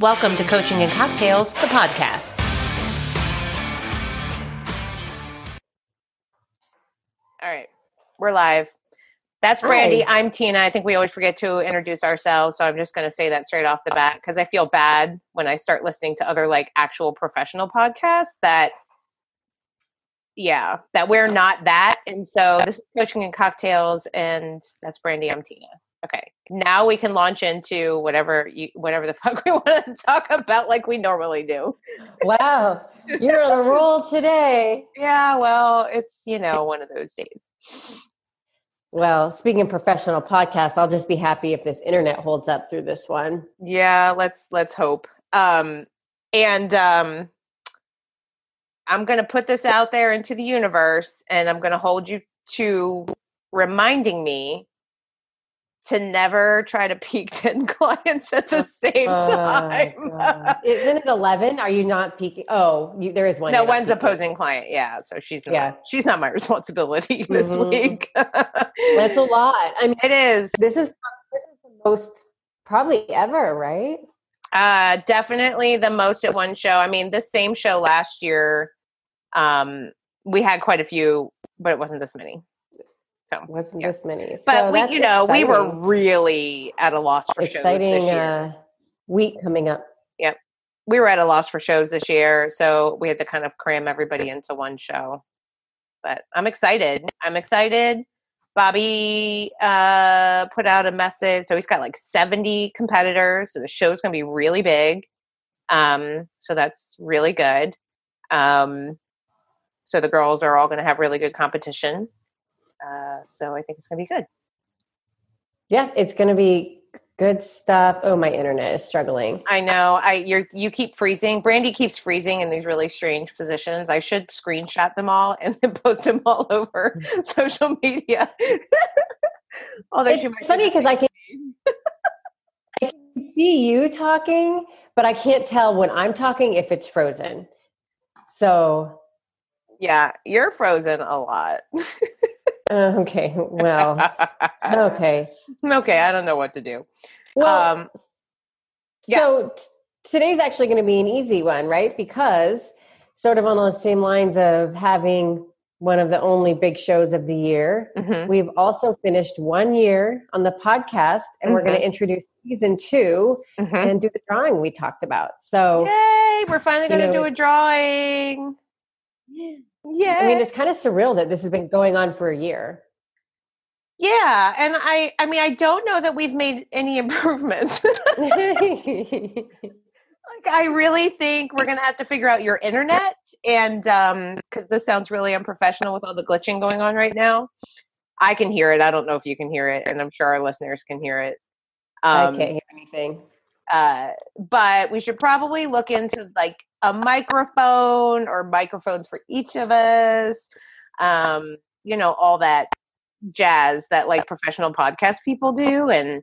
Welcome to Coaching and Cocktails, the podcast. All right, we're live. That's Brandi. Hi. I'm Tina. I think we always forget to introduce ourselves, so I'm just going to say that straight off the bat because I feel bad when I start listening to other like actual professional podcasts that yeah, that we're not that. And so this is Coaching and Cocktails and that's Brandi. I'm Tina. Okay. Now we can launch into whatever you whatever the fuck we want to talk about like we normally do. Wow, you're on a roll today. Yeah, well, it's, you know, one of those days. Well, speaking of professional podcasts, I'll just be happy if this internet holds up through this one. Yeah, let's let's hope. Um and um I'm going to put this out there into the universe and I'm going to hold you to reminding me to never try to peak 10 clients at the same Oh, time. Isn't it 11? Are you not peaking? Oh, you, there is one. no, one's peaking. opposing client. Yeah, so she's not, Yeah. she's not my responsibility this Mhm. week. That's a lot. I mean, it is. this is, this is the most probably ever, right? Uh, definitely the most at one show. I mean, this same show last year, um, we had quite a few, but it wasn't this many. So, Wasn't Yeah. this many? but So we, you know, we were really at a loss for shows exciting this year. uh, week coming up. Yep. we were at a loss for shows this year, so we had to kind of cram everybody into one show. But I'm excited. I'm excited. Bobby uh, put out a message, so he's got like 70 competitors. So the show's going to be really big. Um, so that's really good. Um, so the girls are all going to have really good competition. Uh, so I think it's going to be good. Yeah, it's going to be good stuff. Oh, my internet is struggling. I know. I you you keep freezing. Brandi keeps freezing in these really strange positions. I should screenshot them all and then post them all over social media. Although she It's might funny because I can, I can see you talking, but I can't tell when I'm talking if it's frozen. So, yeah, you're frozen a lot. Uh, okay, well, okay. okay, I don't know what to do. Well, um, yeah. so t- today's actually going to be an easy one, right? Because sort of on the same lines of having one of the only big shows of the year, mhm. We've also finished one year on the podcast, and we're going to introduce season two Mhm. and do the drawing we talked about. So, Yay! We're finally going to do a drawing. Yeah. I mean, it's kind of surreal that this has been going on for a year. yeah, and I I mean I don't know that we've made any improvements. like I really think we're gonna have to figure out your internet and um because this sounds really unprofessional with all the glitching going on right now. I can hear it. I don't know if you can hear it, and I'm sure our listeners can hear it. I Um, can't hear anything. Uh, but we should probably look into like a microphone or microphones for each of us. Um, you know, all that jazz that like professional podcast people do, and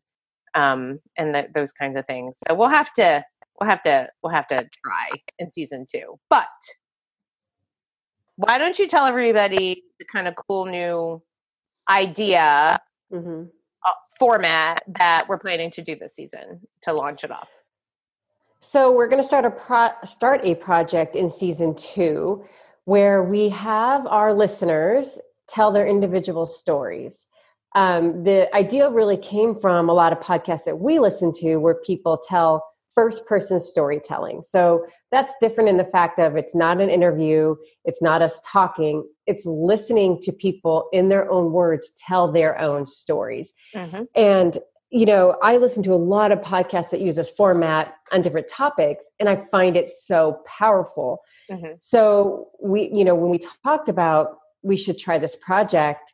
um, and th- those kinds of things. So we'll have to, we'll have to, we'll have to try in season two. But why don't you tell everybody the kind of cool new idea hmm uh, format that we're planning to do this season to launch it off? So we're going to start a pro- start a project in season two where we have our listeners tell their individual stories. Um, the idea really came from a lot of podcasts that we listen to where people tell first person storytelling. So that's different in the fact of it's not an interview, it's not us talking, it's listening to people in their own words tell their own stories. And you know, I listen to a lot of podcasts that use this format on different topics, and I find it so powerful. Mhm. So we, you know, when we talked about we should try this project,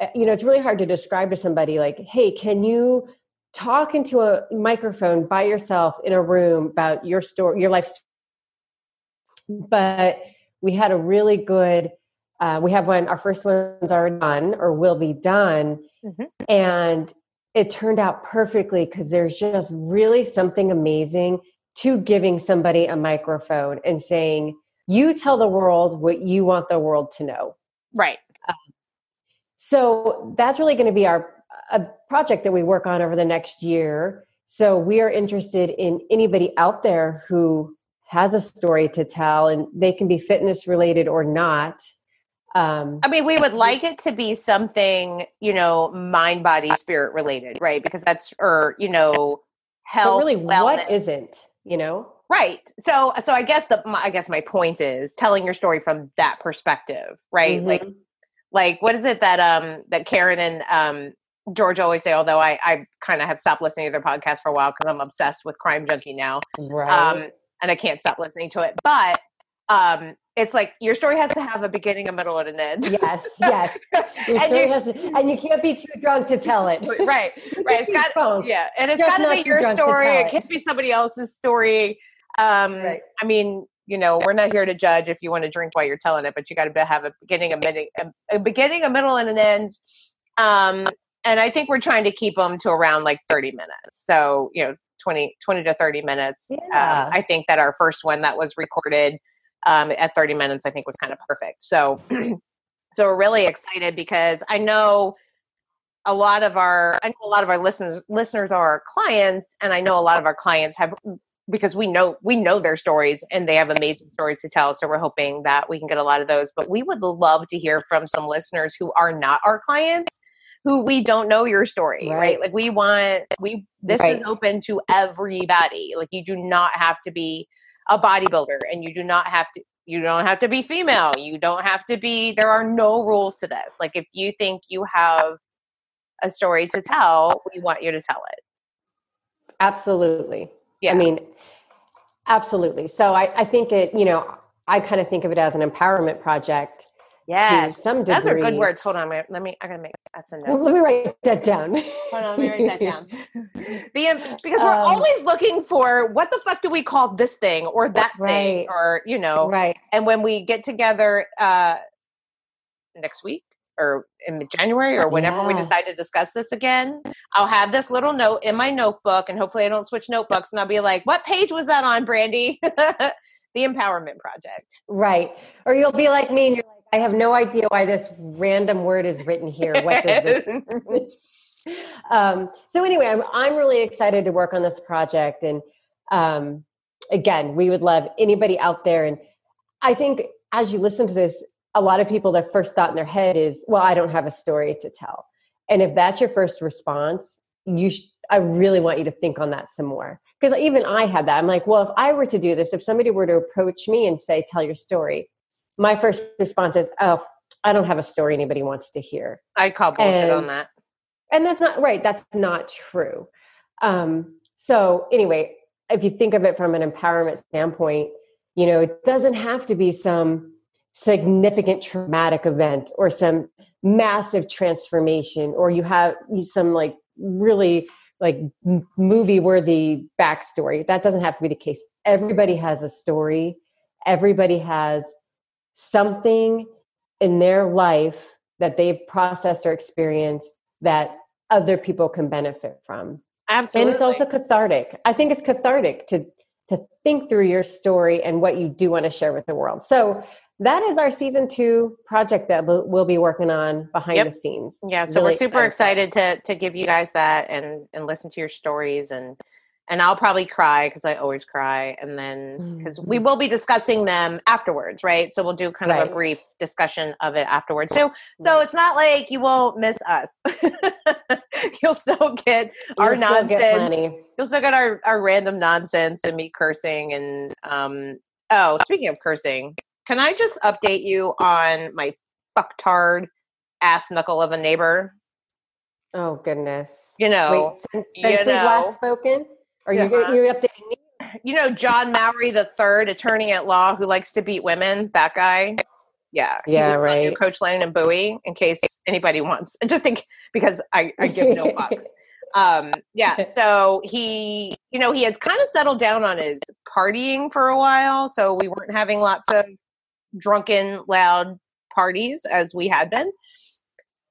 uh, you know, it's really hard to describe to somebody like, "Hey, can you talk into a microphone by yourself in a room about your story, your life?" Story? But we had a really good. Uh, we have one. Our first one's already done, or will be done, Mhm. and it turned out perfectly because there's just really something amazing to giving somebody a microphone and saying, you tell the world what you want the world to know. Right. So that's really going to be our a project that we work on over the next year. So we are interested in anybody out there who has a story to tell, and they can be fitness related or not. Um, I mean, we would like it to be something, you know, mind, body, spirit related, right? Because that's, or, you know, health. really, wellness. what isn't, you know? Right. So, so I guess the, I guess my point is telling your story from that perspective, right? Mm-hmm. Like, like what is it that, um, that Karen and, um, George always say, although I, I kind of have stopped listening to their podcast for a while because I'm obsessed with Crime Junkie now. Right. Um, and I can't stop listening to it. But um, it's like your story has to have a beginning, a middle, and an end. Yes, yes. Your story has to, and you can't be too drunk to tell it. right, right. It's got yeah, and it's got to be your story. It. it can't be somebody else's story. Um, right. I mean, you know, we're not here to judge if you want to drink while you're telling it, but you got to have a beginning, a middle, a beginning, a middle, and an end. Um, and I think we're trying to keep them to around like 30 minutes. So, you know, 20, 20 to 30 minutes. Um, yeah. Um, I think that our first one that was recorded um, at 30 minutes, I think was kind of perfect. So, so we're really excited because I know a lot of our, I know a lot of our listeners, listeners are our clients. And I know a lot of our clients have, because we know, we know their stories and they have amazing stories to tell. So we're hoping that we can get a lot of those, but we would love to hear from some listeners who are not our clients who we don't know your story, right? right? Like we want we this right. is open to everybody. Like you do not have to be a bodybuilder and you do not have to you don't have to be female. You don't have to be there are no rules to this. Like if you think you have a story to tell, we want you to tell it. Absolutely. Yeah. I mean, absolutely. So I, I think it, you know, I kind of think of it as an empowerment project Yes, some degree. Those are good words. Hold on, let me. I gotta make that's a note. Well, let me write that down. Hold on, let me write that down. the, because we're um, always looking for what the fuck do we call this thing or that right. thing or you know right. And when we get together uh, next week or in January or whenever yeah. we decide to discuss this again, I'll have this little note in my notebook, and hopefully I don't switch notebooks, and I'll be like, "What page was that on, Brandi?" the Empowerment Project. Right. Or you'll be like me, and you're like I have no idea why this random word is written here. What does this? um, so anyway, I'm I'm really excited to work on this project, and um, again, we would love anybody out there. And I think as you listen to this, a lot of people their first thought in their head is, "Well, I don't have a story to tell." And if that's your first response, you sh- I really want you to think on that some more because even I had that. I'm like, well, if I were to do this, if somebody were to approach me and say, "Tell your story," my first response is, "Oh, I don't have a story anybody wants to hear." I call bullshit and, on that. And that's not right. That's not true. Um, so anyway, if you think of it from an empowerment standpoint, you know, it doesn't have to be some significant traumatic event or some massive transformation or you have some like really like movie worthy backstory that doesn't have to be the case everybody has a story everybody has something in their life that they've processed or experienced that other people can benefit from. Absolutely. And it's also cathartic. I think it's cathartic to to think through your story and what you do want to share with the world. So that is our season two project that we'll, be working on behind yep. the scenes. Yeah, so really we're super excited, excited to to give you guys that and and listen to your stories and and I'll probably cry because I always cry. And then because we mm-hmm. will be discussing them afterwards, right? So we'll do kind right. of a brief discussion of it afterwards. So so it's not like you won't miss us. You'll still get You'll our still nonsense. Get You'll still get our, our random nonsense and me cursing and um oh, speaking of cursing, can I just update you on my fucktard ass knuckle of a neighbor? Oh goodness. You know, Wait, since, since we've last spoken? Are you uh-huh. you updating me? You know John Mowry the third, attorney at law who likes to beat women. That guy. Yeah. Yeah. Right. Coach Lennon and Bowie, in case anybody wants, just in, because I, I give no fucks. um yeah so he you know he had kind of settled down on his partying for a while so we weren't having lots of drunken loud parties as we had been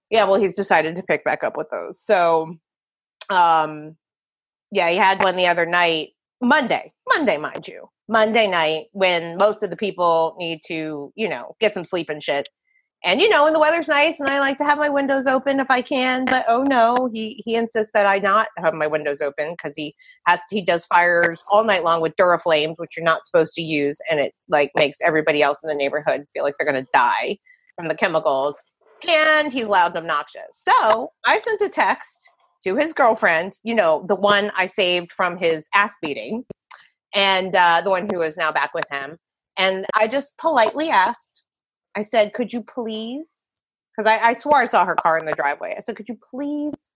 yeah well he's decided to pick back up with those so um yeah, he had one the other night, Monday, Monday, mind you, Monday night when most of the people need to, you know, get some sleep and shit. And you know, and the weather's nice, and I like to have my windows open if I can. But oh no, he he insists that I not have my windows open because he has he does fires all night long with Duraflames, which you're not supposed to use, and it like makes everybody else in the neighborhood feel like they're gonna die from the chemicals. And he's loud and obnoxious. So I sent a text to his girlfriend, you know, the one I saved from his ass beating, and uh, the one who is now back with him. And I just politely asked, I said, Could you please? Because I, I swore I saw her car in the driveway. I said, Could you please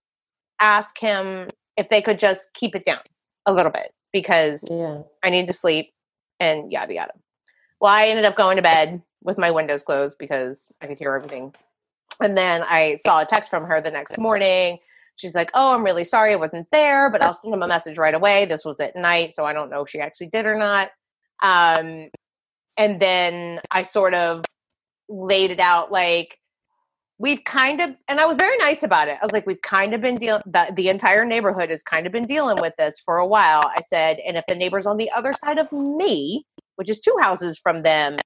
ask him if they could just keep it down a little bit? Because Yeah. I need to sleep and yada yada. Well, I ended up going to bed with my windows closed because I could hear everything. And then I saw a text from her the next morning. She's like, Oh, I'm really sorry I wasn't there, but I'll send him a message right away. This was at night, so I don't know if she actually did or not. Um, and then I sort of laid it out like, we've kind of and i was very nice about it i was like we've kind of been dealing the, the entire neighborhood has kind of been dealing with this for a while i said and if the neighbors on the other side of me which is two houses from them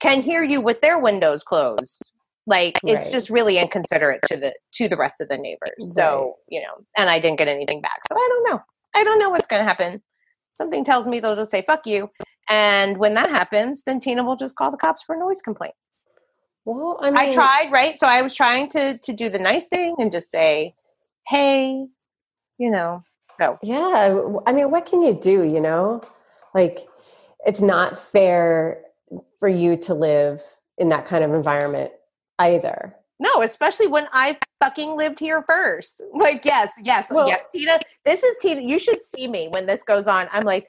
can hear you with their windows closed like it's Right. just really inconsiderate to the to the rest of the neighbors so you know and i didn't get anything back so i don't know i don't know what's going to happen something tells me they'll just say fuck you and when that happens then tina will just call the cops for a noise complaint Well, I mean, I tried, right? So I was trying to to do the nice thing and just say, "Hey, you know." So Yeah, i mean, what can you do? You know, like it's not fair for you to live in that kind of environment either. no, especially when I fucking lived here first. Like, yes, yes, Well- yes, Tina. This is Tina. You should see me when this goes on. I'm like.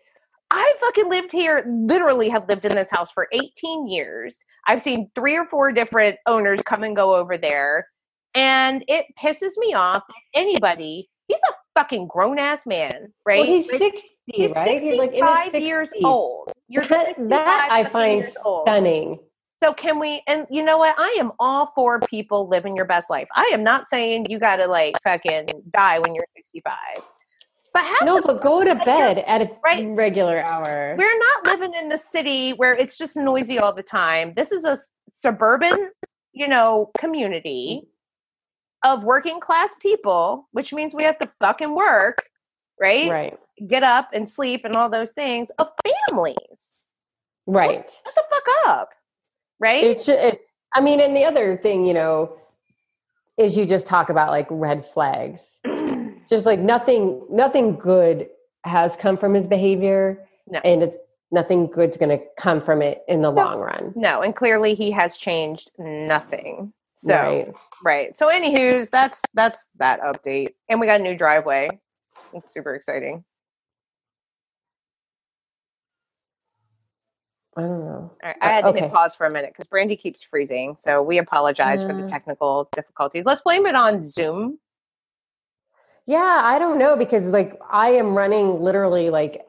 I fucking lived here, literally have lived in this house for 18 years. I've seen three or four different owners come and go over there. And it pisses me off. Anybody, he's a fucking grown ass man, right? Well, he's Like, sixty, He's right? He's like in his 65 years old. You're That, that I find stunning. So can we? And you know what? I am all for people living your best life. I am not saying you got to like fucking die when you're 65. But have No, but go to bed at a Right. regular hour. we're not living in the city where it's just noisy all the time. This is a suburban, you know, community of working class people, which means we have to fucking work, right? Right, Get up and sleep and all those things of families. right. Shut the fuck up. Right? It's just, it's. I mean, and the other thing, you know, is you just talk about like red flags. Just like nothing, nothing good has come from his behavior, No. and it's nothing good's going to come from it in the No. long run. No, and clearly he has changed nothing. So right. right. So anywho's that's that's that update. And we got a new driveway. It's super exciting. I don't know. Right, I had to okay. hit pause for a minute because Brandi keeps freezing. So we apologize for the Uh. technical difficulties. Let's blame it on Zoom. Yeah, I don't know because like I am running literally like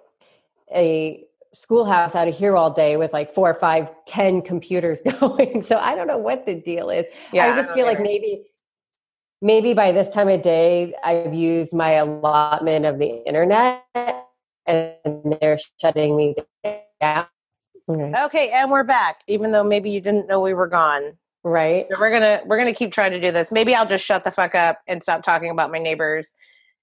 a schoolhouse out of here all day with like four or five, ten computers going. So I don't know what the deal is. Yeah, I just don't feel like maybe maybe by this time of day I've used my allotment of the internet and they're shutting me down. Okay. Okay, and we're back, even though maybe you didn't know we were gone. Right. So we're gonna we're gonna keep trying to do this. Maybe I'll just shut the fuck up and stop talking about my neighbors.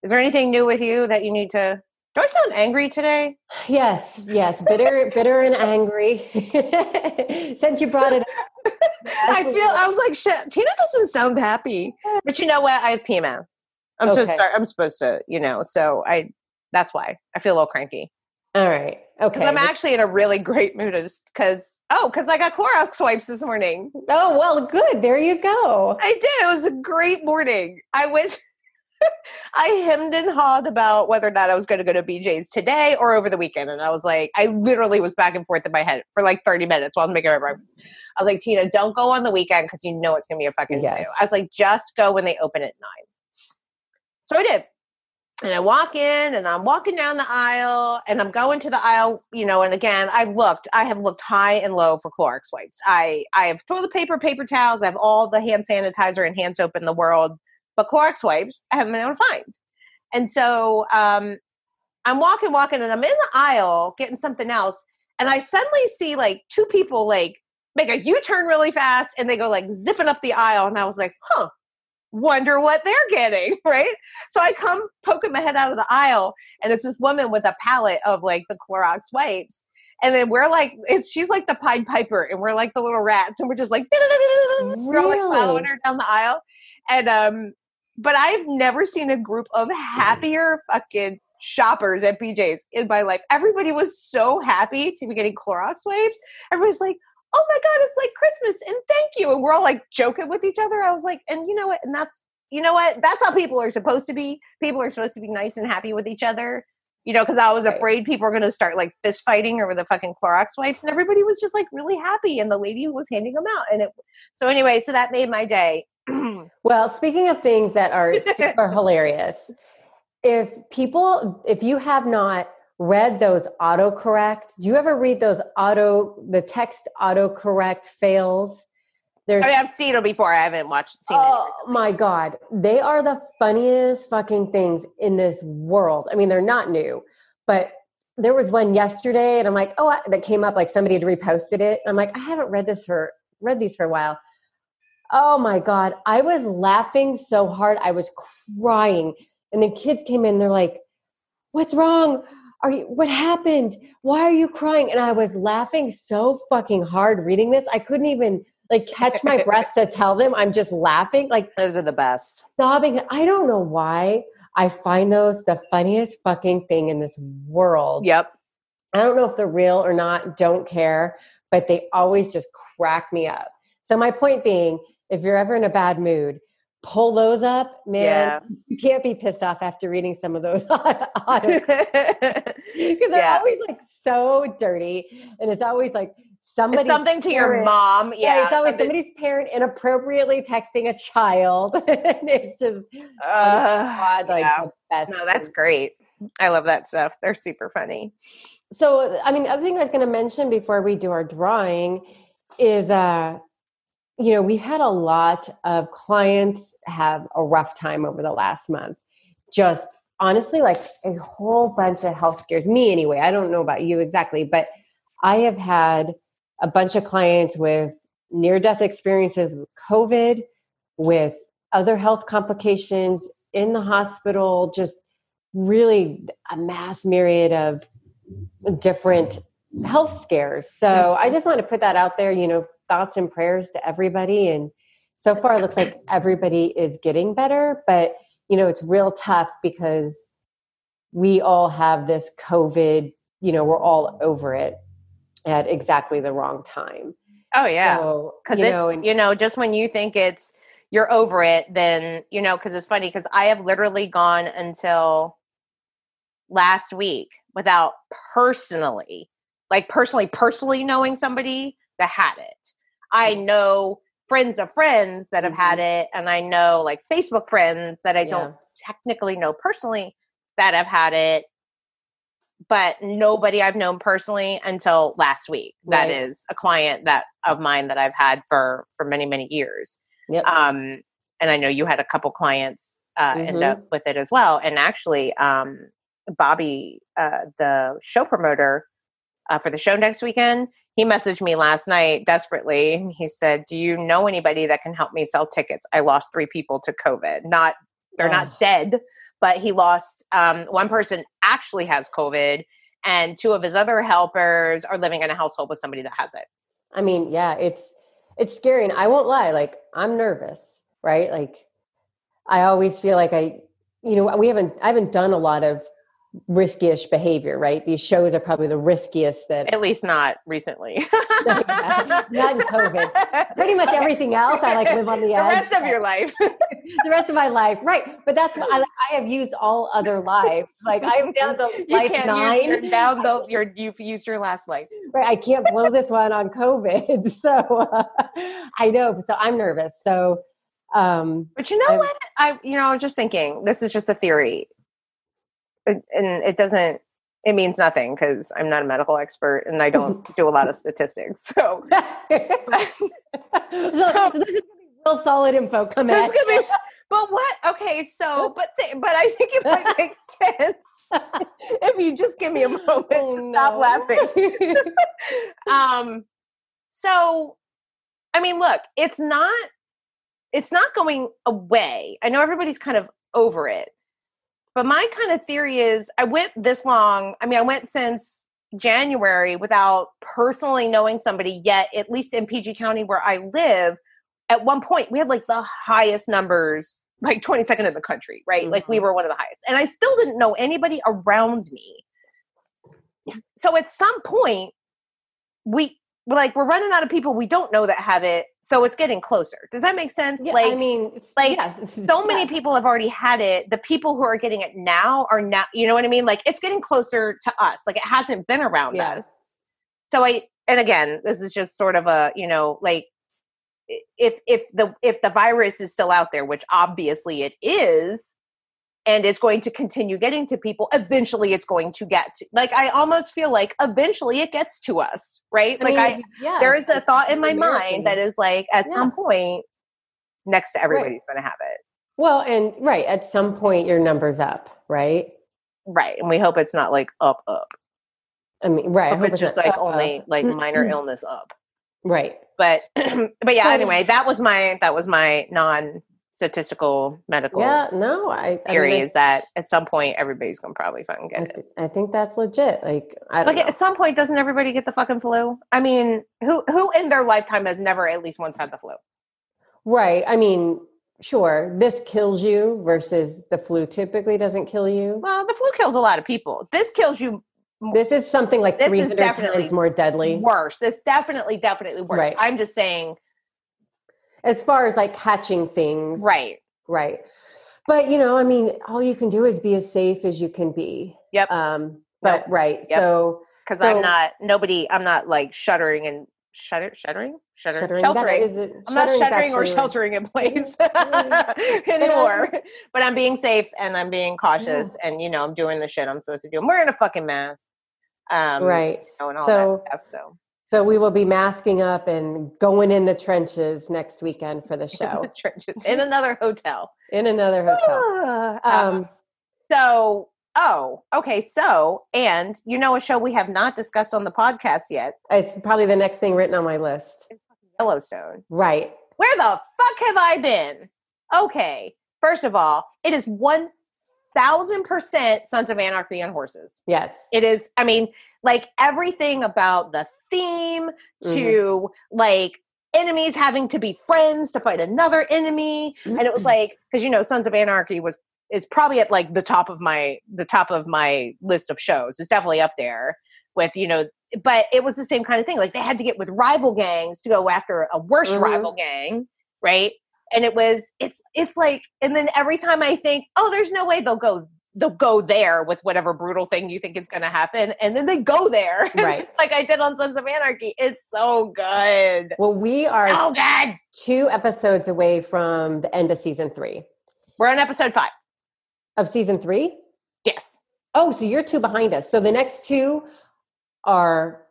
Is there anything new with you that you need to? Do I sound angry today? Yes, yes. Bitter, bitter and angry. Since you brought it up. I feel I was like shit. Tina doesn't sound happy, but you know what? I have PMS. I'm supposed to start, I'm supposed to, you know. So I that's why I feel a little cranky. All right. Okay. Because I'm actually in a really great mood because oh, because I got Clorox wipes this morning. Oh, well, good. There you go. I did. It was a great morning. I went. I hemmed and hawed about whether or not I was going to go to BJ's today or over the weekend, and I was like, I literally was back and forth in my head for like 30 minutes while I was making my breakfast. I was like, Tina, don't go on the weekend because you know it's going to be a fucking Yes. zoo. I was like, just go when they open at nine. So I did. And I walk in and I'm walking down the aisle and I'm going to the aisle, you know, and again, I've looked, I have looked high and low for Clorox wipes. I, I have toilet paper, paper towels, I have all the hand sanitizer and hand soap in the world, but Clorox wipes I haven't been able to find. And so um, I'm walking, walking, and I'm in the aisle getting something else. And I suddenly see like two people like make a U-turn really fast and they go like zipping up the aisle. And I was like, huh, wonder what they're getting, right? So I come poking my head out of the aisle and it's this woman with a pallet of like the Clorox wipes. And then we're like, it's she's like the Pied Piper, and we're like the little rats, and we're just like, we're like following her down the aisle. And um, but I've never seen a group of happier fucking shoppers at BJ's in my life. Everybody was so happy to be getting Clorox wipes. Everybody's like, oh my God, it's like Christmas and thank you. And we're all like joking with each other. I was like, and you know what? And that's, you know what? That's how people are supposed to be. People are supposed to be nice and happy with each other. You know, because I was afraid people were going to start like fist fighting over the fucking Clorox wipes, and everybody was just like really happy. And the lady who was handing them out, and it. So anyway, so that made my day. well, speaking of things that are super hilarious, if people, if you have not read those autocorrect, do you ever read those auto, the text autocorrect fails? There's, I mean, I've seen them before. I haven't watched. Seen oh my god, they are the funniest fucking things in this world. I mean, they're not new, but there was one yesterday, and I'm like, oh, that came up like somebody had reposted it. I'm like, I haven't read this for read these for a while. Oh my god, I was laughing so hard, I was crying, and the kids came in. They're like, "What's wrong? Are you? What happened? Why are you crying?" And I was laughing so fucking hard reading this, I couldn't even like catch my breath to tell them I'm just laughing. Like those are the best. Sobbing. I don't know why I find those the funniest fucking thing in this world. Yep. I don't know if they're real or not, don't care, but they always just crack me up. So my point being, if you're ever in a bad mood, pull those up, man. Yeah. You can't be pissed off after reading some of those because they're yeah. always like so dirty, and it's always like somebody something to your mom. Yeah, yeah it's always something. somebody's parent inappropriately texting a child. and it's just uh, God, like yeah. best. No, that's great. I love that stuff. They're super funny. So, I mean, the other thing I was going to mention before we do our drawing is, uh, you know, we've had a lot of clients have a rough time over the last month. Just honestly, like a whole bunch of health scares. Me, anyway. I don't know about you exactly, but I have had a bunch of clients with near death experiences with COVID, with other health complications in the hospital, just really a mass myriad of different health scares. So I just want to put that out there, you know, thoughts and prayers to everybody. And so far, it looks like everybody is getting better, but, you know, it's real tough because we all have this COVID, you know, we're all over it at exactly the wrong time. Oh yeah, because so, it's know, and, you know just when you think it's you're over it, then you know because it's funny because I have literally gone until last week without personally, like personally, personally knowing somebody that had it. I know friends of friends that have mm-hmm. had it, and I know like Facebook friends that I yeah. don't technically know personally that have had it but nobody I've known personally until last week. Right. That is a client that of mine that I've had for for many many years. Yep. Um, and I know you had a couple clients uh, mm-hmm. end up with it as well. And actually, um, Bobby, uh, the show promoter uh, for the show next weekend, he messaged me last night desperately. He said, "Do you know anybody that can help me sell tickets? I lost three people to COVID. Not they're oh. not dead." but he lost um, one person actually has COVID, and two of his other helpers are living in a household with somebody that has it. I mean, yeah, it's it's scary, and I won't lie. Like I'm nervous, right? Like I always feel like I, you know, we haven't I haven't done a lot of riskish behavior, right? These shows are probably the riskiest that at least not recently. not in COVID. Pretty much everything else I like live on the, the edge. The rest of your life. the rest of my life. Right. But that's I, I have used all other lives. Like I'm down to life nine. You're down the you're you've used your last life. Right. I can't blow this one on COVID. So uh, I know. So I'm nervous. So um but you know I'm, what? I you know, I'm just thinking, this is just a theory and it doesn't it means nothing because I'm not a medical expert and I don't do a lot of statistics. So, so, so this is real solid info coming. This be, but what? Okay, so but th- but I think it might make sense if you just give me a moment oh, to no. stop laughing. um, so I mean, look, it's not it's not going away. I know everybody's kind of over it. But my kind of theory is I went this long. I mean, I went since January without personally knowing somebody yet, at least in PG County where I live. At one point, we had like the highest numbers, like 22nd in the country, right? Mm-hmm. Like we mm-hmm. were one of the highest. And I still didn't know anybody around me. So at some point, we like we're running out of people we don't know that have it so it's getting closer. Does that make sense? Yeah, like i mean it's like yeah, so yeah. many people have already had it. The people who are getting it now are now you know what i mean? Like it's getting closer to us. Like it hasn't been around yes. us. So i and again this is just sort of a you know like if if the if the virus is still out there which obviously it is and it's going to continue getting to people eventually it's going to get to like i almost feel like eventually it gets to us right? I like mean, i yeah, there is a thought in my mind that is like at yeah. some point next to everybody's right. going to have it. Well and right at some point your numbers up right? Right and we hope it's not like up up. I mean right I hope it's just like up, only up. like minor illness up. Right. But but yeah anyway that was my that was my non statistical medical yeah no i theory I mean, is that at some point everybody's gonna probably fucking get it. I think that's legit like i don't like know. at some point doesn't everybody get the fucking flu? I mean who who in their lifetime has never at least once had the flu? Right i mean sure this kills you versus the flu typically doesn't kill you. Well the flu kills a lot of people. This kills you this is something like 300 times more deadly. worse. It's definitely definitely worse. Right. i'm just saying as far as like catching things. Right. Right. But you know, I mean, all you can do is be as safe as you can be. Yep. Um, but nope. right. Yep. So because so, I'm not nobody, I'm not like shuddering and shutter shuddering. Shutter, shuttering, sheltering. It, I'm not shuttering or sheltering in place anymore. but I'm being safe and I'm being cautious, yeah. and you know I'm doing the shit I'm supposed to do. I'm wearing a fucking mask, um, right? You know, and all so, that stuff. So so we will be masking up and going in the trenches next weekend for the show. the trenches in another hotel. In another hotel. Ah, um, um, so, oh, okay. So, and you know, a show we have not discussed on the podcast yet. It's probably the next thing written on my list. Yellowstone. Right. Where the fuck have I been? Okay. First of all, it is one thousand percent Sons of Anarchy on horses. Yes. It is. I mean, like everything about the theme to mm-hmm. like enemies having to be friends to fight another enemy. Mm-hmm. And it was like, because you know, Sons of Anarchy was is probably at like the top of my the top of my list of shows. It's definitely up there with, you know, but it was the same kind of thing. Like they had to get with rival gangs to go after a worse mm-hmm. rival gang, right? and it was it's it's like and then every time i think oh there's no way they'll go they'll go there with whatever brutal thing you think is going to happen and then they go there. Right. like i did on sons of anarchy. It's so good. Well we are oh god two episodes away from the end of season three. We're on episode five. Of season three? Yes. Oh so you're two behind us. So the next two are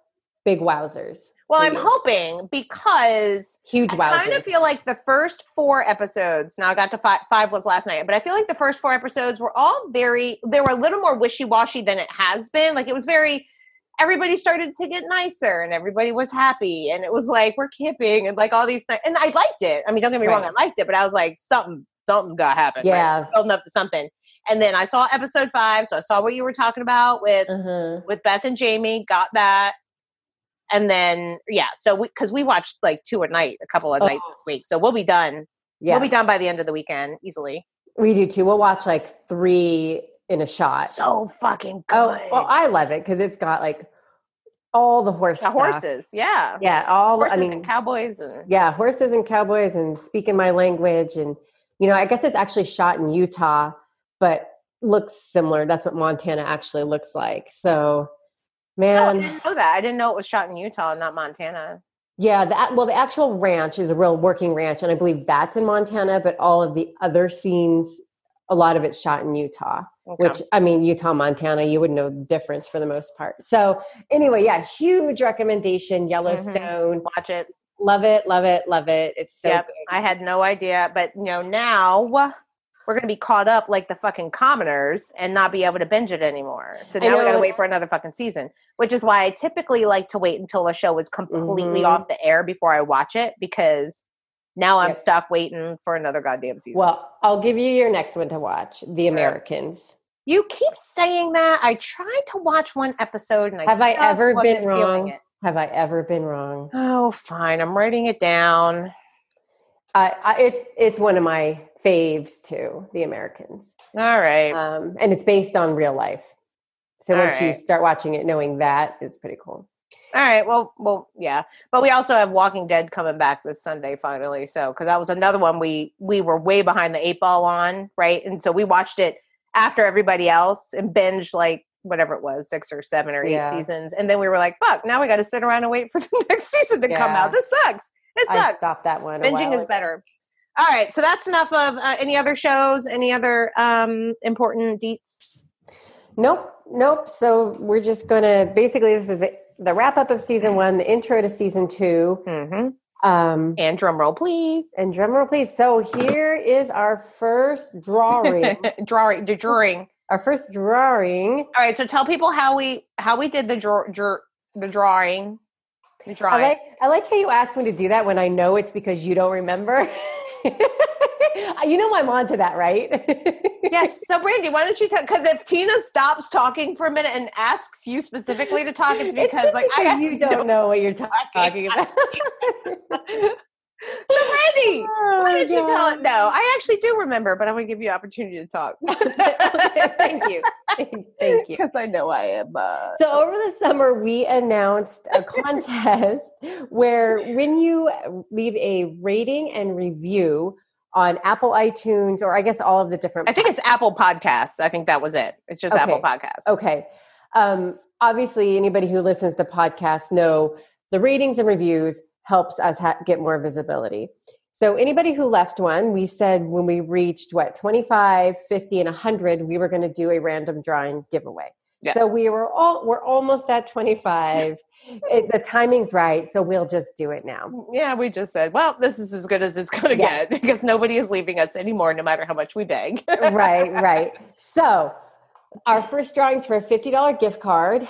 big wowzers well, I'm hoping because huge wowzers. I kind of feel like the first four episodes. Now I got to five. Five was last night, but I feel like the first four episodes were all very. They were a little more wishy washy than it has been. Like it was very. Everybody started to get nicer, and everybody was happy, and it was like we're camping, and like all these things. And I liked it. I mean, don't get me right. wrong, I liked it, but I was like, something, something's got to happen. Yeah, right? building up to something. And then I saw episode five, so I saw what you were talking about with mm-hmm. with Beth and Jamie. Got that and then yeah so we because we watched like two at night a couple of oh. nights this week so we'll be done yeah. we'll be done by the end of the weekend easily. We do too we'll watch like three in a shot. So fucking good oh well i love it because it's got like all the horse the horses yeah. Yeah all horses i mean and cowboys and yeah horses and cowboys and speaking my language and you know i guess it's actually shot in utah but looks similar that's what montana actually looks like so Man, oh, I didn't know that. I didn't know it was shot in Utah, and not Montana. Yeah, that well, the actual ranch is a real working ranch, and I believe that's in Montana. But all of the other scenes, a lot of it's shot in Utah. Okay. Which I mean, Utah, Montana, you would know the difference for the most part. So anyway, yeah, huge recommendation. Mm-hmm. Yellowstone, mm-hmm. watch it. Love it, love it, love it. It's so. Yep. I had no idea, but you know now we're going to be caught up like the fucking commoners and not be able to binge it anymore. So now we got to wait for another fucking season, which is why I typically like to wait until a show is completely Mhm. off the air before I watch it because now I'm Yep. stuck waiting for another goddamn season. Well, I'll give you your next one to watch The Americans. you keep saying that. I tried to watch one episode and I Have I ever been wrong? Have I ever been wrong? Oh, fine. I'm writing it down. Uh, I, it's it's one of my faves too, The Americans, All right. um, and it's based on real life. So All once you start watching it, knowing that is pretty cool. All right. Well, well, yeah. But we also have Walking Dead coming back this Sunday finally. So, because that was another one we we were way behind the eight ball on, right? And so we watched it after everybody else and binged like whatever it was, six or seven or eight Yeah. seasons. And then we were like, "Fuck! Now we got to sit around and wait for the next season to come out. This sucks. It I stopped that one. Binging is better." All right. So that's enough of uh, any other shows. Any other um important deets? Nope, nope. So we're just gonna basically this is it, the wrap up of season one, the intro to season two. Mm-hmm. Um, And drum roll, please. and drum roll, please. So here is our first drawing. drawing, the drawing. our first drawing. All right, so tell people how we how we did the draw, draw the drawing. I like I like how you asked me to do that when I know it's because you don't remember. you know I'm on to that, right? yes. So Brandi, why don't you tell? Because if Tina stops talking for a minute and asks you specifically to talk, it's It's because just like I because have you don't know what you're ta- talking about. So why Oh, did you tell it? No, I actually do remember, but I'm going to give you opportunity to talk. Thank you. Thank you. Because I know I am. Uh, So over the summer, we announced a contest where when you leave a rating and review on Apple iTunes, or I guess all of the different. I think it's Apple Podcasts. I think that was it. It's just Okay. Apple Podcasts. Okay. Um, obviously, anybody who listens to podcasts know the ratings and reviews helps us ha- get more visibility. So anybody who left one, we said when we reached what 25, 50 and 100, we were going to do a random drawing giveaway. Yeah. So we were all we're almost at 25. it, the timing's right, so we'll just do it now. Mm, yeah, we just said, well, this is as good as it's going to Yes. get because nobody is leaving us anymore, no matter how much we beg. right, right. So our first drawings for a $50 gift card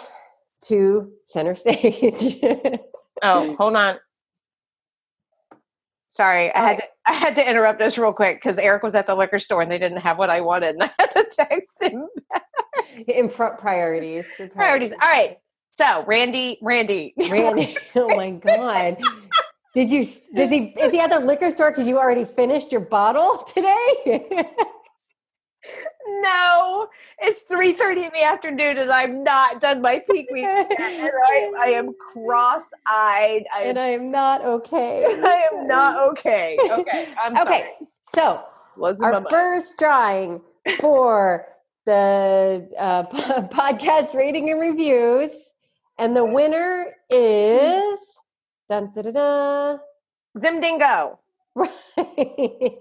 to Center Stage. oh, hold on. Sorry, I had to, I had to interrupt us real quick because Eric was at the liquor store and they didn't have what I wanted, and I had to text him in pro- priorities. priorities. All right, so Randy, Randy, Randy. oh my god. Did you? Does he? Is he at the liquor store because you already finished your bottle today? no, it's three thirty in the afternoon, and I'm not done my peak weeks yet, and I, I am cross-eyed. I, and I am not okay. I am not okay. Okay, I'm Okay, sorry. so our first drawing for the uh, po- podcast rating and reviews, and the winner is dun da da da. Zimdingo. Right.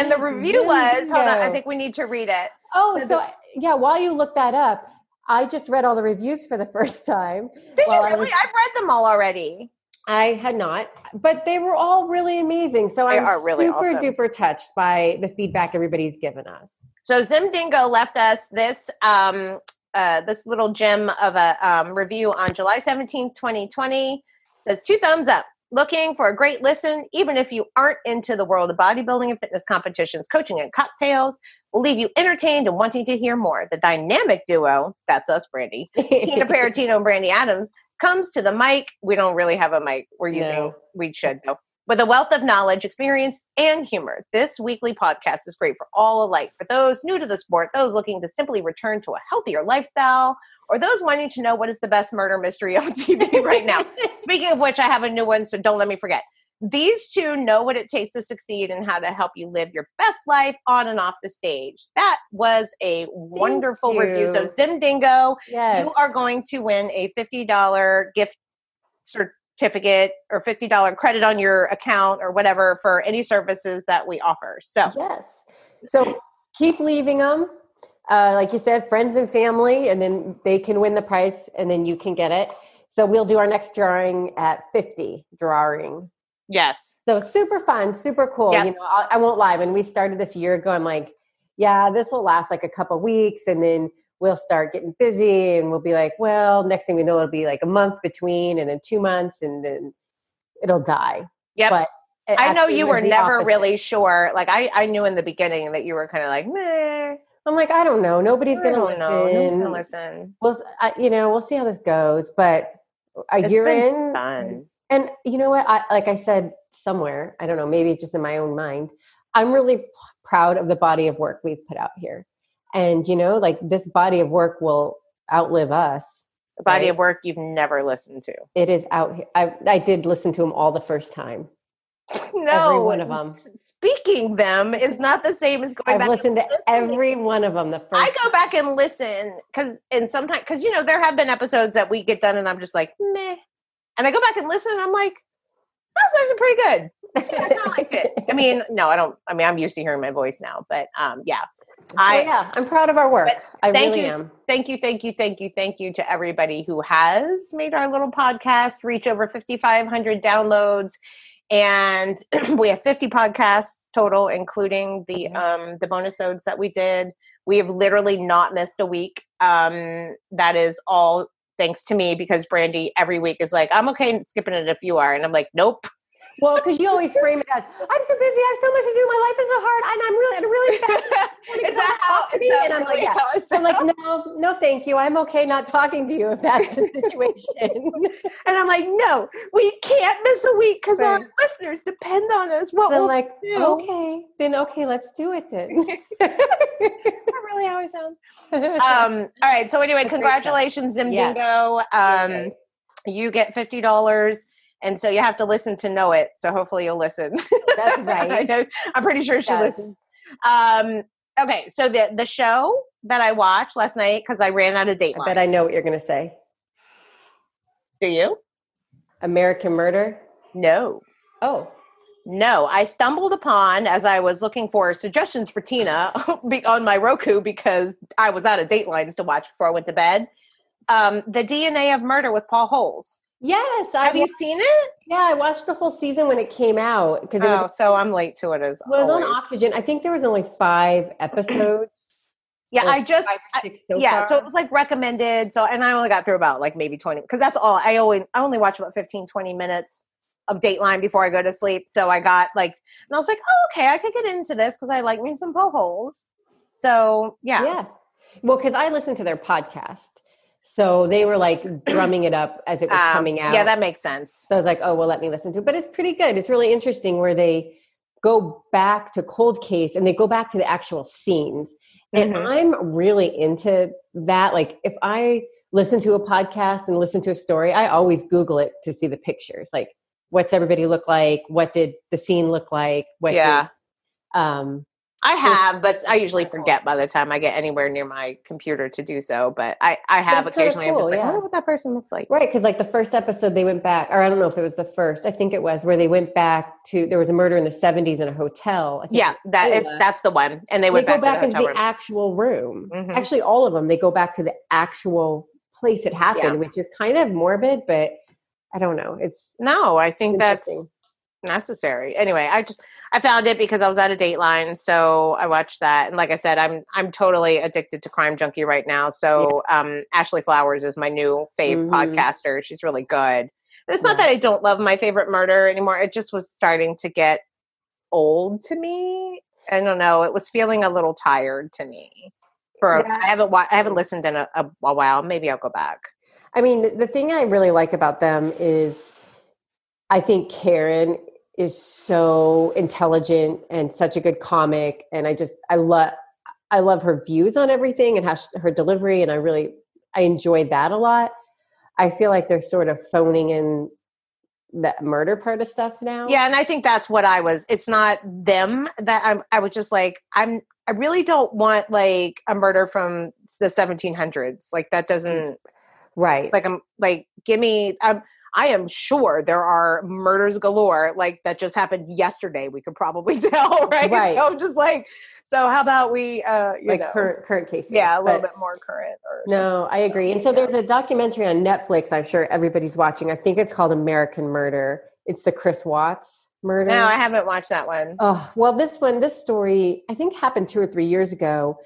And the review was, hold on, I think we need to read it. Oh, So so yeah, while you look that up, I just read all the reviews for the first time. Did you really? was- I've read them all already. I had not, but they were all really amazing. So They I'm really super awesome. duper touched by the feedback everybody's given us. So Zim Dingo left us this um, uh, this little gem of a um, review on July seventeenth, 2020. Says two thumbs up. Looking for a great listen, even if you aren't into the world of bodybuilding and fitness competitions, coaching and cocktails, will leave you entertained and wanting to hear more. The dynamic duo, that's us, Brandi, Tina Paratino and Brandi Adams, comes to the mic. We don't really have a mic. We're using, No. we should though. With a wealth of knowledge, experience, and humor, this weekly podcast is great for all alike. For those new to the sport, those looking to simply return to a healthier lifestyle, or those wanting to know what is the best murder mystery on TV right now. Speaking of which, I have a new one, so don't let me forget. These two know what it takes to succeed and how to help you live your best life on and off the stage. That was a wonderful review. So, you. Zimdingo, yes. you are going to win a $50 gift certificate or $50 credit on your account or whatever for any services that we offer. So, Yes. So keep leaving them. Uh, like you said, friends and family, and then they can win the prize, and then you can get it. So we'll do our next drawing at 50 drawing. yes. So super fun, super cool. Yeah. You know, I, I won't lie. When we started this year ago, I'm like, yeah, this will last like a couple weeks and then we'll start getting busy and we'll be like, well, next thing we know, it'll be like a month between and then two months and then it'll die. Yep. But I know you were never opposite. really sure. Like I, I knew in the beginning that you were kind of like, meh. I'm like, I don't know. Nobody's going to listen. know. Nobody's gonna listen. We'll, s- I, you know, we'll see how this goes. But a It's year in, fun. And you know what? I like I said somewhere, I don't know, maybe just in my own mind. I'm really p- proud of the body of work we've put out here. And you know, like this body of work will outlive us. The body right? of work you've never listened to. It is out here. I I did listen to them all the first time. No, every one of them. Speaking them is not the same as going I've back. listened to listening. every one of them the first I go back and listen because, and sometimes, because you know, there have been episodes that we get done, and I'm just like, meh, and I go back and listen, and I'm like, that was actually pretty good. Yeah, I liked it. I mean, no, I don't. I mean, I'm used to hearing my voice now, but um, yeah. I yeah, I'm proud of our work. I thank really you. am. thank you, thank you, thank you, thank you to everybody who has made our little podcast reach over 5,500 downloads, and we have 50 podcasts total, including the Mhm. um the bonusodes that we did. We have literally not missed a week. Um, that is all thanks to me because Brandi every week is like, I'm okay skipping it if you are, and I'm like, nope. Well, because you always frame it as I'm so busy, I have so much to do, my life is so hard, and I'm really, I'm really fast. is that talk how? to me? And I'm like, yeah. So I'm like, no, no, thank you. I'm okay not talking to you if that's the situation. and I'm like, no, we can't miss a week because our listeners depend on us. What so I'm will like, do. okay, then okay, let's do it then. that really how I sound? Um, all right. So anyway, That's congratulations, Zim Yes. Um, Okay. you get fifty dollars, and so you have to listen to know it. So hopefully you'll listen. That's right. I know. I'm pretty sure she Yes. listens. Um, okay. So the the show that I watched last night because I ran out of date. I bet I know what you're going to say. Do you? American Murder. No. Oh, No, I stumbled upon as I was looking for suggestions for Tina on my Roku because I was out of Datelines to watch before I went to bed. Um, the DNA of Murder with Paul Holes. Yes. I Have you seen it? yeah, I watched the whole season when it came out because it was Oh, so I'm late to it as well, it was on. Oxygen. I think there was only five episodes. Yeah, I just five or I- six so yeah, far. so it was like recommended. So and I only got through about like maybe 20 because that's all I only I only watch about 15 20 minutes of Dateline before I go to sleep. So I got like and I was like, "Oh, okay, I could get into this because I like me some Paul Holes." So, yeah. Yeah. Well, because I listen to their podcast. So they were like drumming it up as it was Um, coming out. Yeah, that makes sense. so I was like, oh, well, let me listen to it. But it's pretty good. It's really interesting where they go back to cold case and they go back to the actual scenes. And Mhm. I'm really into that. Like if I listen to a podcast and listen to a story, I always Google it to see the pictures. Like what's everybody look like? What did the scene look like? What Yeah. did, um I have, but I usually forget by the time I get anywhere near my computer to do so. But I, I have occasionally. I'm just cool, like, I yeah. wonder what that person looks like. Right, because like the first episode, they went back, or I don't know if it was the first. I think it was where they went back to there was a murder in the seventies in a hotel. I think Yeah, that Cool. it's that's the one, and they they went go back, back to into the the hotel room. actual room. Mhm. Actually, all of them they go back to the actual place it happened, Yeah. which is kind of morbid, but I don't know. It's No, I think that's. Necessary. Anyway, I just I found it because I was at a Dateline, so I watched that. And like I said, I'm I'm totally addicted to Crime Junkie right now. So um, Ashley Flowers is my new fave Mhm. podcaster. She's really good. And it's not that I don't love my favorite murder anymore. It just was starting to get old to me. I don't know. It was feeling a little tired to me. For Yeah. I haven't wa- I haven't listened in a, a, a while. Maybe I'll go back. I mean, the thing I really like about them is I think Karen is so intelligent and such a good comic and I just I love I love her views on everything and how she, her delivery and I really I enjoyed that a lot. I feel like they're sort of phoning in the murder part of stuff now. Yeah, and I think that's what I was. It's not them that I'm. I was just like, I'm. I really don't want like a murder from the 1700s. Like that mm. doesn't. Right. Like I'm. Like give me. I'm. I am sure there are murders galore like that just happened yesterday. We could probably tell, right? Right. So I'm just like, so how about we, uh, you like know, current current cases. yeah, a little bit more current. Or No, I agree. And so Yeah. there's a documentary on Netflix. I'm sure everybody's watching. I think it's called American Murder. It's the Chris Watts. murder? No, I haven't watched that one. Oh, well, this one, this story, I think happened two or three years ago.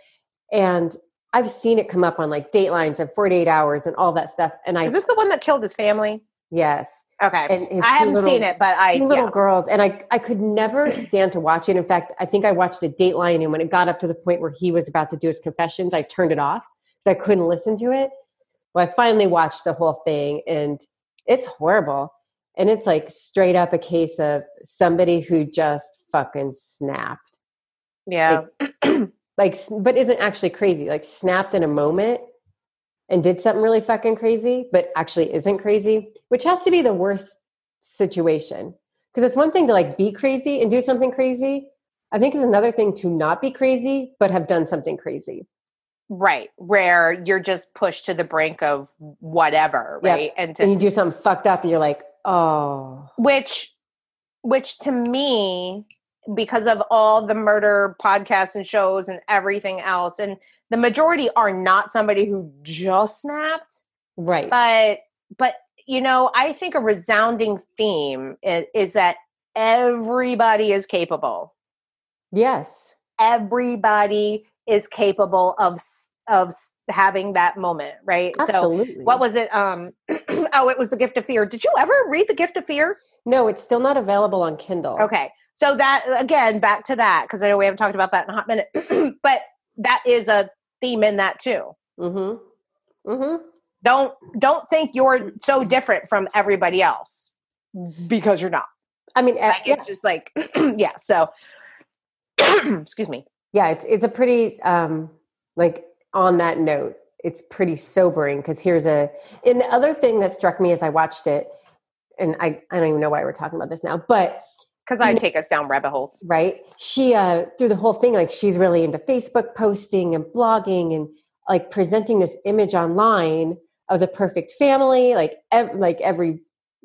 And I've seen it come up on like Datelines and 48 Hours and all that stuff. And I, Is this the one that killed his family? Yes. Okay. And I haven't little- seen it, but I Two little yeah. girls. And I, I could never stand to watch it. In fact, I think I watched a Dateline. And when it got up to the point where he was about to do his confessions, I turned it off because I couldn't listen to it. Well, I finally watched the whole thing and it's horrible. And it's like straight up a case of somebody who just fucking snapped. yeah. like s- but isn't actually crazy like snapped in a moment and did something really fucking crazy but actually isn't crazy which has to be the worst situation because it's one thing to like be crazy and do something crazy i think it's another thing to not be crazy but have done something crazy Right. Where you're just pushed to the brink of whatever, right? And to and you do something fucked up and you're like oh which which to me because of all the murder podcasts and shows and everything else. And the majority are not somebody who just snapped right. but but you know i think a resounding theme is, is that everybody is capable. Yes. Everybody is capable of of having that moment right? So absolutely. what was it um oh it was the gift of fear. Did you ever read the gift of fear? No it's still not available on kindle. Okay. So that again, back to that, because I know we haven't talked about that in a hot minute, but that is a theme in that too. mm-hmm mm-hmm Don't don't think you're so different from everybody else because you're not. i mean uh, Like, yeah. It's just like yeah. So excuse me. yeah it's it's a pretty um like on that note it's pretty sobering because here's a and the other thing that struck me as i watched it and i i don't even know why we're talking about this now but Because I take us down rabbit holes. right she uh through the whole thing like she's really into facebook posting and blogging and like presenting this image online of the perfect family like ev- like every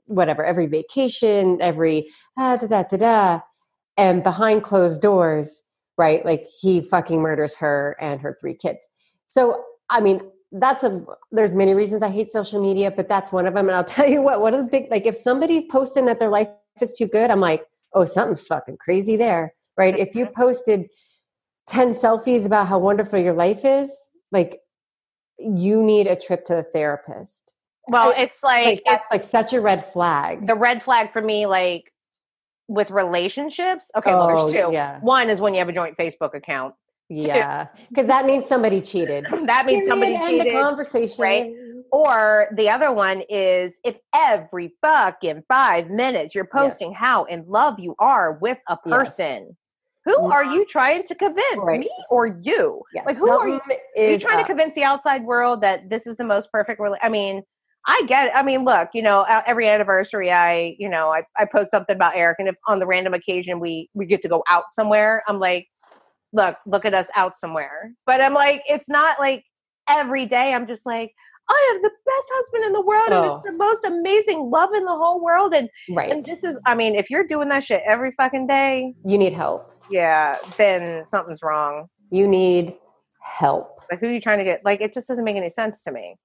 whatever every vacation every ah, da da da da and behind closed doors right like he fucking murders her and her three kids so i mean that's a there's many reasons i hate social media but that's one of them and i'll tell you what one of the big like if somebody posting that their life is too good i'm like oh something's fucking crazy there right if you mm-hmm. posted 10 selfies about how wonderful your life is like you need a trip to the therapist Well, it's like, like it's like such a red flag the red flag for me, like with relationships. Okay, well, Oh, there's two. yeah. One is when you have a joint Facebook account. yeah because that means somebody cheated That means somebody Period. The cheated. conversation right? Or the other one is if every fucking five minutes you're Yes. posting how in love you are with a Yes. person. Who are you trying to convince? Right. Me or you? Yes, Like who are you? something Are you trying to convince the outside world that this is the most perfect rela- I mean, I get it. I mean, look, you know, uh, every anniversary I, you know, I, I post something about Eric and if on the random occasion we we get to go out somewhere, I'm like, look, look at us out somewhere. But I'm like, it's not like every day I'm just like, I have the best husband in the world and Oh. it's the most amazing love in the whole world. And right and this is I mean, if you're doing that shit every fucking day, you need help yeah, then something's wrong. you need help Like who are you trying to get like it just doesn't make any sense to me.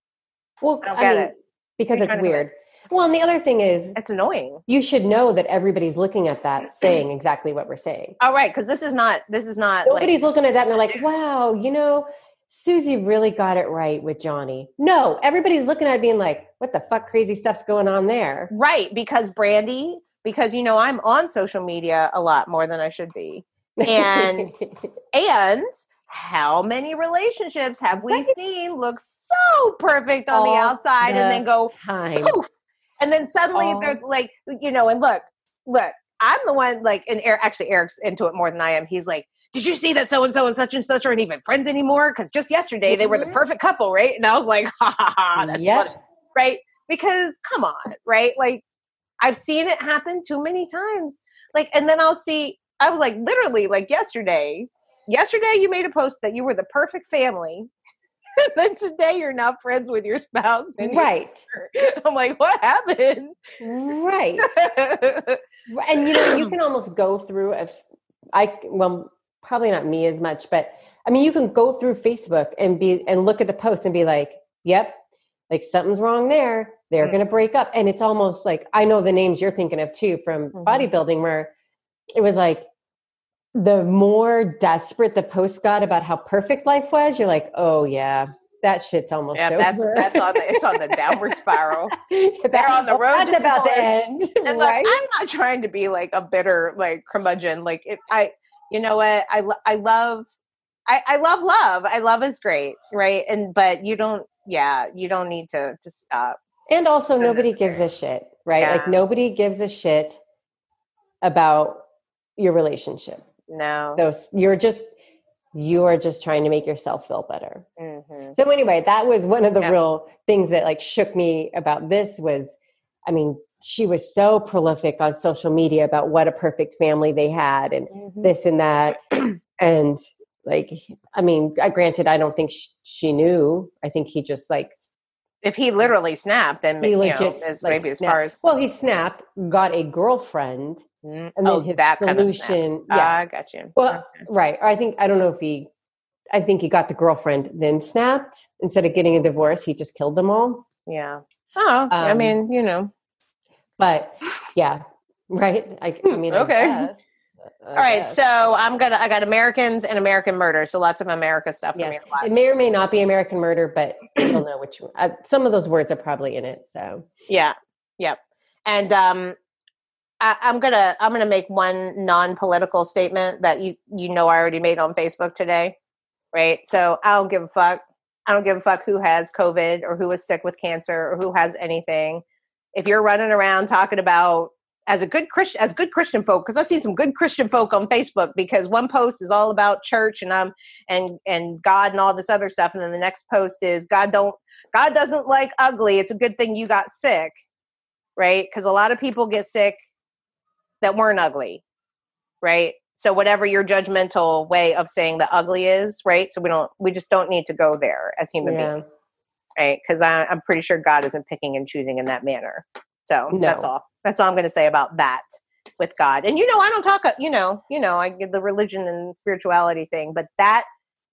well I don't get it. because it's weird well and the other thing is It's annoying. you should know that everybody's looking at that saying exactly what we're saying All right, because this is not this is not nobody's like looking at that and they're like wow you know susie really got it right with johnny no everybody's looking at it being like what the fuck crazy stuff's going on there right because Brandi, because you know I'm on social media a lot more than I should be. And- And how many relationships have we Right. seen look so perfect on the outside and then go time poof. And then suddenly All- there's like, you know, and look, look, I'm the one like, and Eric, actually Eric's into it more than I am. He's like, did you see that so and so and such and such aren't even friends anymore? Because just yesterday they were the Mhm. perfect couple, right? And I was like, ha ha ha, that's Yep. funny, right? Because come on, right? Like I've seen it happen too many times. Like, and then I'll see, I was like, literally, like yesterday, yesterday you made a post that you were the perfect family. then today you're not friends with your spouse. And your right I'm like, what happened? right and you know you can almost go through if i well probably not me as much but i mean you can go through facebook and be and look at the post and be like yep like something's wrong there they're Mm. going to break up and it's almost like i know the names you're thinking of too from Mhm. bodybuilding where it was like the more desperate the post got about how perfect life was, you're like, oh yeah, that shit's almost Yeah, over. that's that's on the it's on the downward spiral. They're They're on the road That's to about to end, And right? I'm not trying to be like a bitter like curmudgeon. Like if I, you know what, I I love, I I love love. I love is great, right? And but you don't, yeah, you don't need to to stop. And also, nobody gives a shit, right? Like nobody gives a shit about your relationship. No. So you're just you are just trying to make yourself feel better. Mhm. So anyway, that was one of the Yeah. real things that like shook me about this was I mean, she was so prolific on social media about what a perfect family they had and Mhm. this and that and like I mean, I granted I don't think sh- she knew. I think he just like If he literally snapped, then he you know, legit as like maybe as snapped. far as well, he snapped, got a girlfriend, Mm. and then oh, his that kind of solution- yeah. Ah, I got you. Well, Okay. right? I think I don't know if he. I think he got the girlfriend, then snapped. Instead of getting a divorce, he just killed them all. yeah. Oh, I Um, mean, you know. But yeah, right. I, I mean, I Okay. guess. I All right, guess. so I'm gonna. I got Americans and American murder, so lots of America stuff Yes. from your life. it may or may not be American murder, but you'll know which. Uh, some of those words are probably in it. So Yeah, yep. And um, I, I'm gonna I'm gonna make one non-political statement that you you know I already made on Facebook today, right? So I don't give a fuck. I don't give a fuck who has COVID or who is sick with cancer or who has anything. If you're running around talking about as a good Christian, as good Christian folk, because I see some good Christian folk on Facebook. Because one post is all about church and um and and God and all this other stuff, and then the next post is God don't God doesn't like ugly. It's a good thing you got sick, right? Because a lot of people get sick that weren't ugly, right? So whatever your judgmental way of saying the ugly is, right? So we don't we just don't need to go there as human yeah, beings, right? Because I'm pretty sure God isn't picking and choosing in that manner. So that's all. That's all I'm going to say about that with God. And you know, I don't talk. Uh, you know, you know, I get the religion and spirituality thing, but that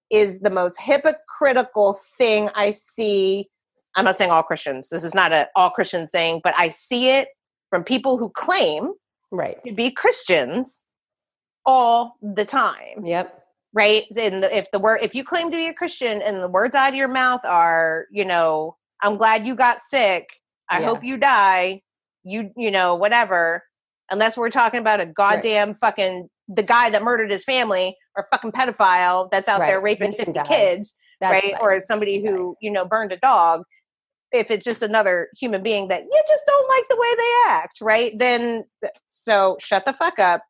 is the most hypocritical thing I see. I'm not saying all Christians. This is not a all Christians thing, but I see it from people who claim right. to be Christians all the time Yep. Right? And if the word, if you claim to be a Christian and the words out of your mouth are, you know, I'm glad you got sick. I Yeah. hope you die. You, you know, whatever. Unless we're talking about a goddamn fucking the guy that murdered his family or fucking pedophile that's out there raping 50 die. kids, That's right? Or as somebody who, you know, burned a dog. If it's just another human being that you just don't like the way they act, right? Then so shut the fuck up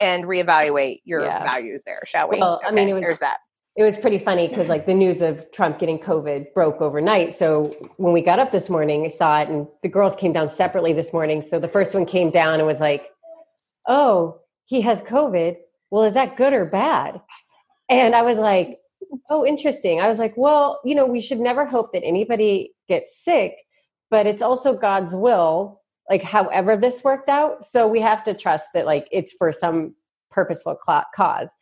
and reevaluate your Yeah. values there, shall we? Well, I mean, it was- there's that. it was pretty funny because like the news of Trump getting COVID broke overnight. So when we got up this morning, I saw it, and the girls came down separately this morning. So the first one came down and was like, "Oh, he has COVID. Well, is that good or bad?" And I was like, "Oh, interesting." I was like, "Well, you know, we should never hope that anybody gets sick, but it's also God's will." Like, however this worked out, so we have to trust that, like, it's for some purposeful cause.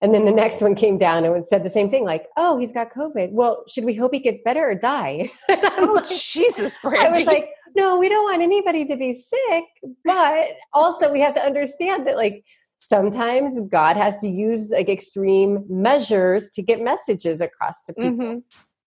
And then the next one came down and said the same thing, like, "Oh, he's got COVID. Well, should we hope he gets better or die?" Oh, like- Jesus, I was like, "No, we don't want anybody to be sick, but also we have to understand that, like, sometimes God has to use like extreme measures to get messages across to people, Mhm.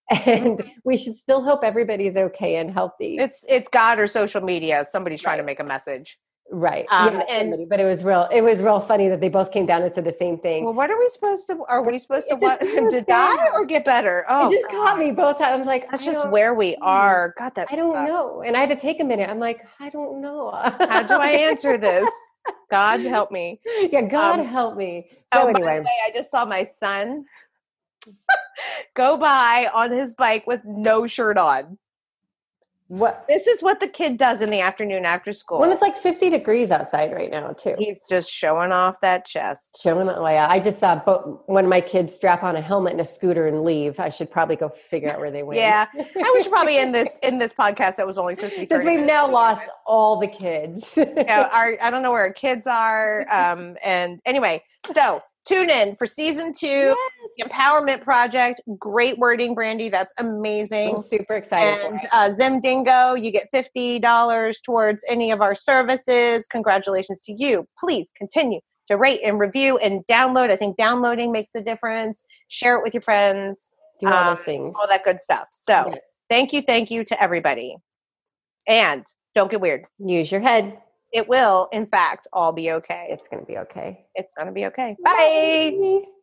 And we should still hope everybody's okay and healthy." it's it's God or social media. Somebody's trying to make a message. right? um, yeah, and- somebody, but it was real. It was real funny that they both came down and said the same thing. Well, what are we supposed to? Are we supposed to want feels to die or get better? Oh, it just God. caught me both times. Like, That's just where we are. God, that I don't sucks. know. And I had to take a minute. I'm like, I don't know. How do I answer this? God help me. yeah, God Um, help me. So oh, by anyway, the way, I just saw my son go by on his bike with no shirt on. what? This is what the kid does in the afternoon after school. When it's like 50 degrees outside right now, too. He's just showing off that chest. Showing oh yeah, I just saw one of my kids strap on a helmet and a scooter and leave. I should probably go figure out where they went. Yeah, we should probably end this in this podcast that was only supposed to be. Since we've now lost all the kids. Yeah, our, I don't know where our kids are. Um, and anyway, so tune in for season two yes. empowerment project. Great wording Brandi that's amazing. I'm super excited and uh, zim dingo you get $50 towards any of our services. Congratulations to you. Please continue to rate and review and download. I think downloading makes a difference. Share it with your friends. Do all um, those things. all that good stuff. So yes. thank you thank you to everybody. And don't get weird. Use your head it will, in fact, all be okay. It's going to be okay. It's going to be okay. Bye. Bye.